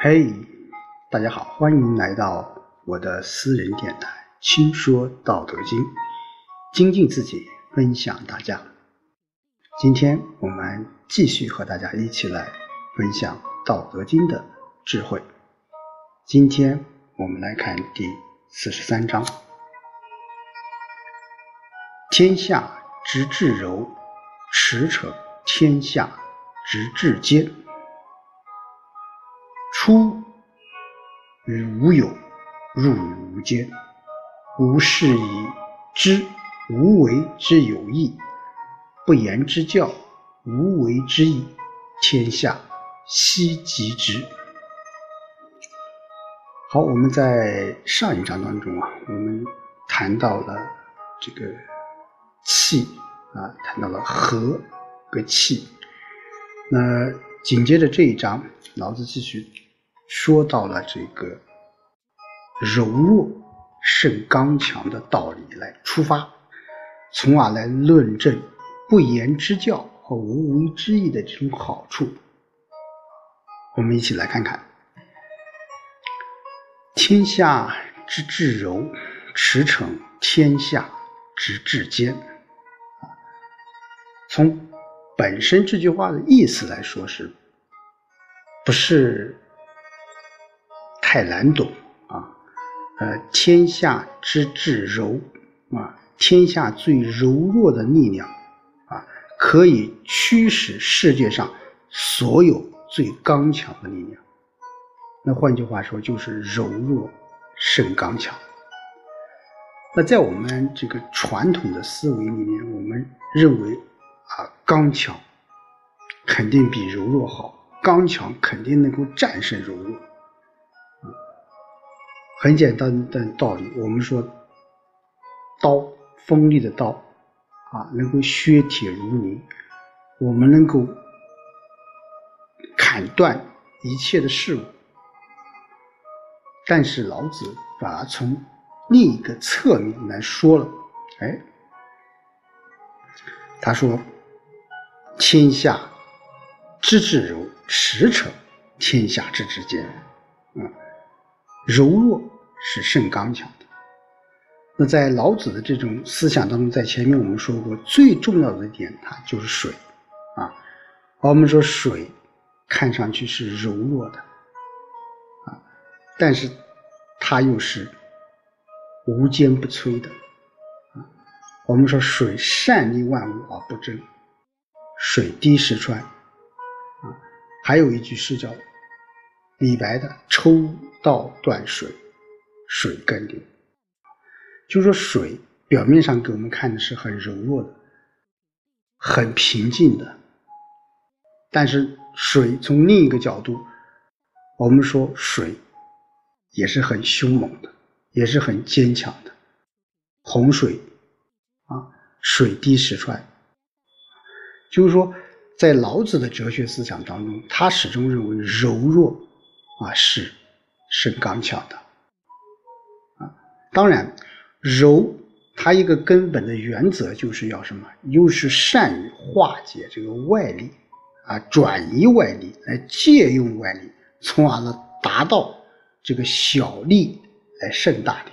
嘿，大家好，欢迎来到我的私人电台《轻说道德经》，精进自己，分享大家。今天我们继续和大家一起来分享《道德经》的智慧。今天我们来看第四十三章：天下之至柔，驰骋天下之至坚。出于无有，入于无间。无是以知，无为之有益；不言之教，无为之义。天下希及之。好，我们在上一章当中啊，我们谈到了这个气啊，谈到了和和气。那紧接着这一章，老子继续。说到了这个柔弱胜刚强的道理来出发，从而来论证不言之教和无为之义的这种好处。我们一起来看看：天下之至柔，驰骋天下之至坚。从本身这句话的意思来说，是不是？太难懂啊！呃，天下之至柔啊，天下最柔弱的力量啊，可以驱使世界上所有最刚强的力量。那换句话说，就是柔弱胜刚强。那在我们这个传统的思维里面，我们认为啊，刚强肯定比柔弱好，刚强肯定能够战胜柔弱。很简单的道理，我们说，刀锋利的刀啊，能够削铁如泥，我们能够砍断一切的事物。但是老子反而从另一个侧面来说了，哎，他说：“天下之至柔，驰骋天下之至坚。”柔弱是胜刚强的。那在老子的这种思想当中，在前面我们说过，最重要的一点，它就是水啊。我们说水看上去是柔弱的啊，但是它又是无坚不摧的啊。我们说水善利万物而不争，水滴石穿啊。还有一句诗叫。李白的“抽刀断水，水更流”，就说水表面上给我们看的是很柔弱的、很平静的，但是水从另一个角度，我们说水也是很凶猛的，也是很坚强的。洪水啊，水滴石穿，就是说，在老子的哲学思想当中，他始终认为柔弱。啊，是是刚强的，啊，当然，柔它一个根本的原则就是要什么？又是善于化解这个外力，啊，转移外力，来借用外力，从而呢达到这个小利来胜大利。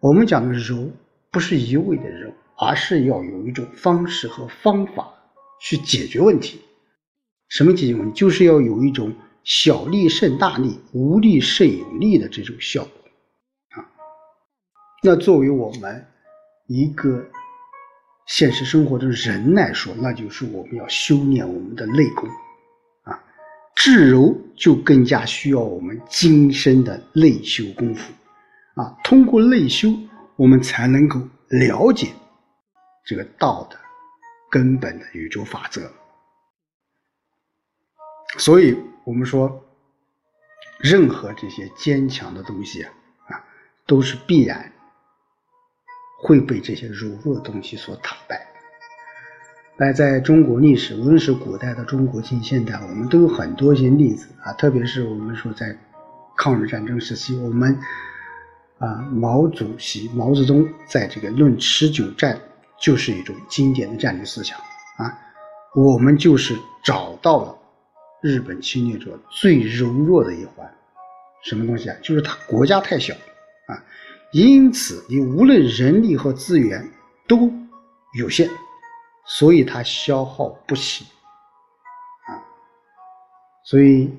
我们讲的柔，不是一味的柔，而是要有一种方式和方法去解决问题。什么解决问题？就是要有一种。小利胜大利，无利胜有利的这种效果啊。那作为我们一个现实生活的人来说，那就是我们要修炼我们的内功啊。至柔就更加需要我们精深的内修功夫啊。通过内修，我们才能够了解这个道的根本的宇宙法则。所以。我们说，任何这些坚强的东西啊，都是必然会被这些柔弱的东西所打败。来，在中国历史，无论是古代的中国、近现代，我们都有很多一些例子啊。特别是我们说在抗日战争时期，我们啊，毛主席、毛泽东在这个论持久战，就是一种经典的战略思想啊。我们就是找到了。日本侵略者最柔弱的一环，什么东西啊？就是他国家太小啊，因此你无论人力和资源都有限，所以他消耗不起啊。所以，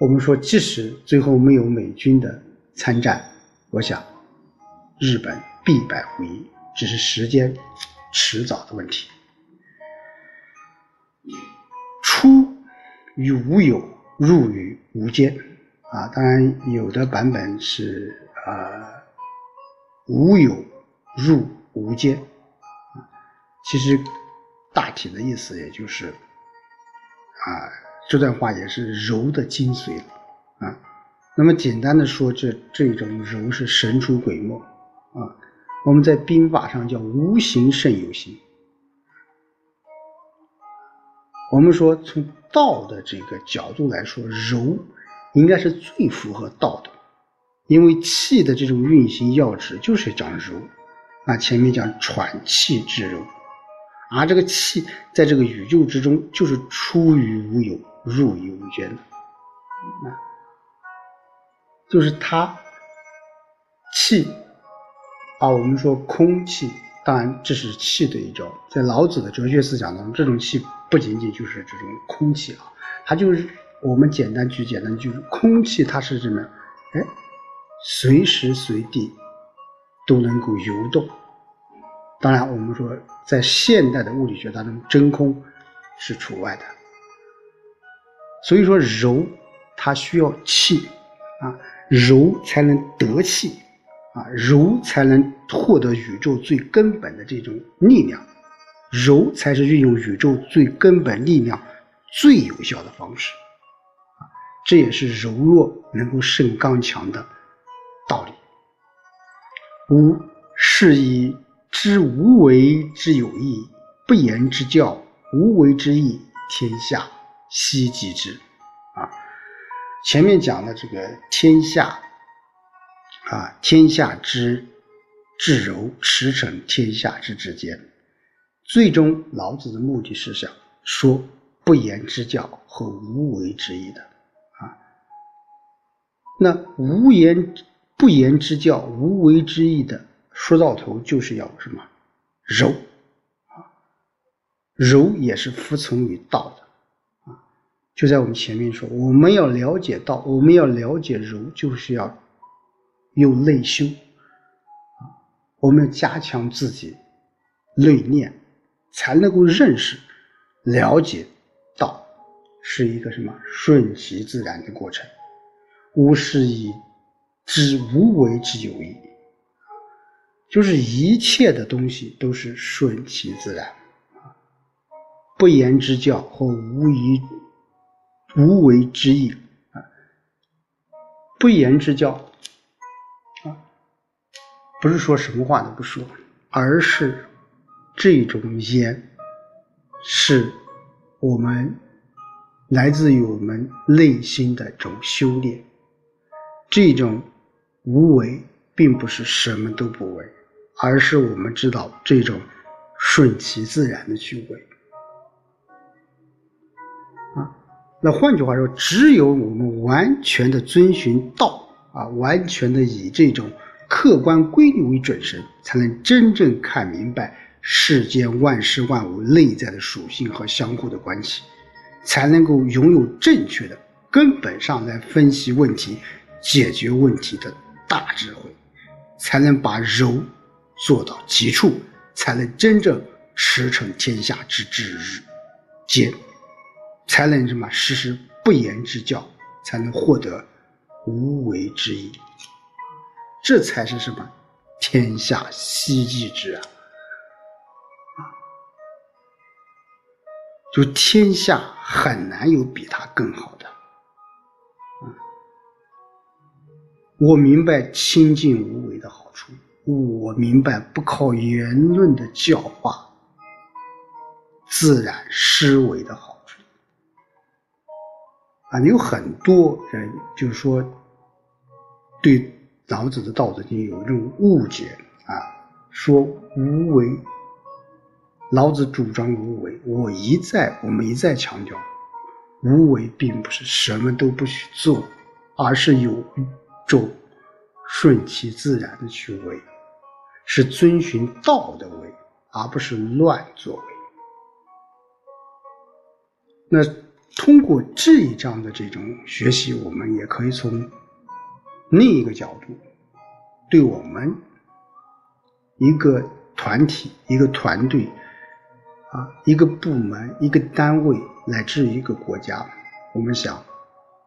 我们说，即使最后没有美军的参战，我想日本必败无疑，只是时间迟早的问题。出。与无有入于无间，啊，当然有的版本是啊无有入无间，啊，其实大体的意思也就是啊这段话也是柔的精髓了，啊，那么简单的说，这这种柔是神出鬼没，啊，我们在兵法上叫无形胜有形。我们说，从道的这个角度来说，柔应该是最符合道的，因为气的这种运行要旨就是讲柔啊。前面讲喘气之柔，而这个气在这个宇宙之中就是出于无有，入于无间的，啊，就是它气啊。我们说空气。当然，这是气的一招。在老子的哲学思想当中，这种气不仅仅就是这种空气啊，它就是我们简单举简单，就是空气，它是什么？哎，随时随地都能够游动。当然，我们说在现代的物理学当中，真空是除外的。所以说，柔它需要气啊，柔才能得气。啊，柔才能获得宇宙最根本的这种力量，柔才是运用宇宙最根本力量最有效的方式。啊，这也是柔弱能够胜刚强的道理。吾是以知无为之有益，不言之教，无为之义，天下希及之。啊，前面讲的这个天下。啊，天下之至柔，驰骋天下之至坚。最终，老子的目的是想说不言之教和无为之义的啊。那无言不言之教、无为之义的，说到头就是要什么柔啊？柔也是服从于道的啊。就在我们前面说，我们要了解道，我们要了解柔，就是要。又内修啊，我们要加强自己内念，才能够认识、了解道是一个什么顺其自然的过程。无是以知无为之有益，就是一切的东西都是顺其自然啊，不言之教或无以无为之义啊，不言之教。不是说什么话都不说，而是这种言是我们来自于我们内心的这种修炼。这种无为，并不是什么都不为，而是我们知道这种顺其自然的去为。啊，那换句话说，只有我们完全的遵循道啊，完全的以这种。客观规律为准绳，才能真正看明白世间万事万物内在的属性和相互的关系，才能够拥有正确的根本上来分析问题、解决问题的大智慧，才能把柔做到极处，才能真正驰骋天下之至坚，才能什么实施不言之教，才能获得无为之义。这才是什么？天下希冀之啊！就天下很难有比他更好的。我明白清净无为的好处，我明白不靠言论的教化，自然思维的好处。啊，有很多人就是说，对。老子的《道德经》有一种误解啊，说无为。老子主张无为，我一再我们一再强调，无为并不是什么都不许做，而是有种顺其自然的去为，是遵循道的为，而不是乱作为。那通过这一章的这种学习，我们也可以从另一个角度，对我们一个团体、一个团队。啊，一个部门、一个单位乃至一个国家，我们想，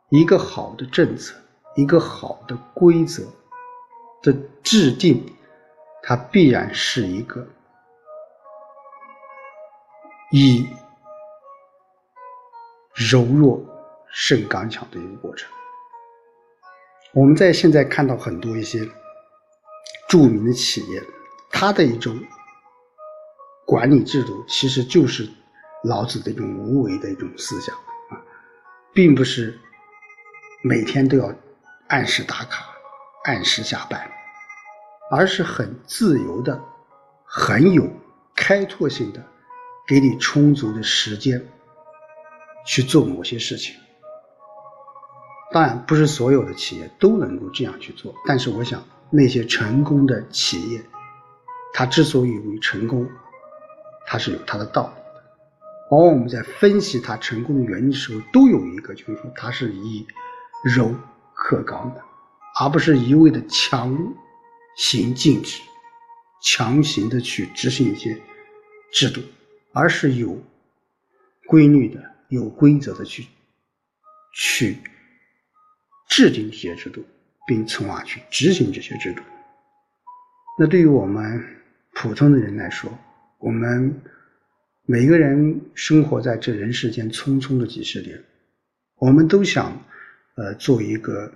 一个好的政策、一个好的规则的制定，它必然是一个以柔弱胜刚强的一个过程。我们在现在看到很多一些著名的企业，它的一种。管理制度其实就是老子的一种无为的一种思想啊，并不是每天都要按时打卡、按时下班，而是很自由的、很有开拓性的，给你充足的时间去做某些事情。当然，不是所有的企业都能够这样去做，但是我想那些成功的企业，它之所以为成功。它是有它的道理的，往往我们在分析它成功的原因的时候，都有一个，就是说它是以柔克刚的，而不是一味的强行禁止、强行的去执行一些制度，而是有规律的、有规则的去去制定这些制度，并从而去执行这些制度。那对于我们普通的人来说，我们每个人生活在这人世间匆匆的几十年，我们都想，呃，做一个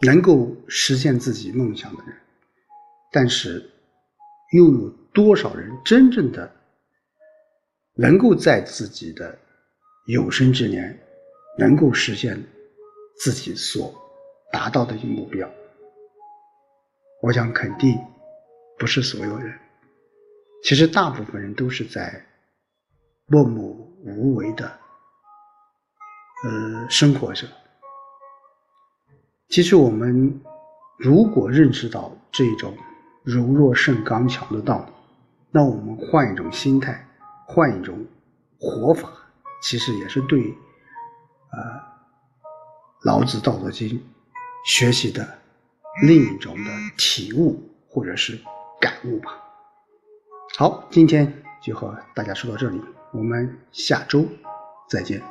能够实现自己梦想的人，但是又有多少人真正的能够在自己的有生之年能够实现自己所达到的一个目标？我想肯定。不是所有人，其实大部分人都是在默默无为的，呃，生活着。其实我们如果认识到这种柔弱胜刚强的道理，那我们换一种心态，换一种活法，其实也是对，呃，老子《道德经》学习的另一种的体悟，或者是。感悟吧。好，今天就和大家说到这里，我们下周再见。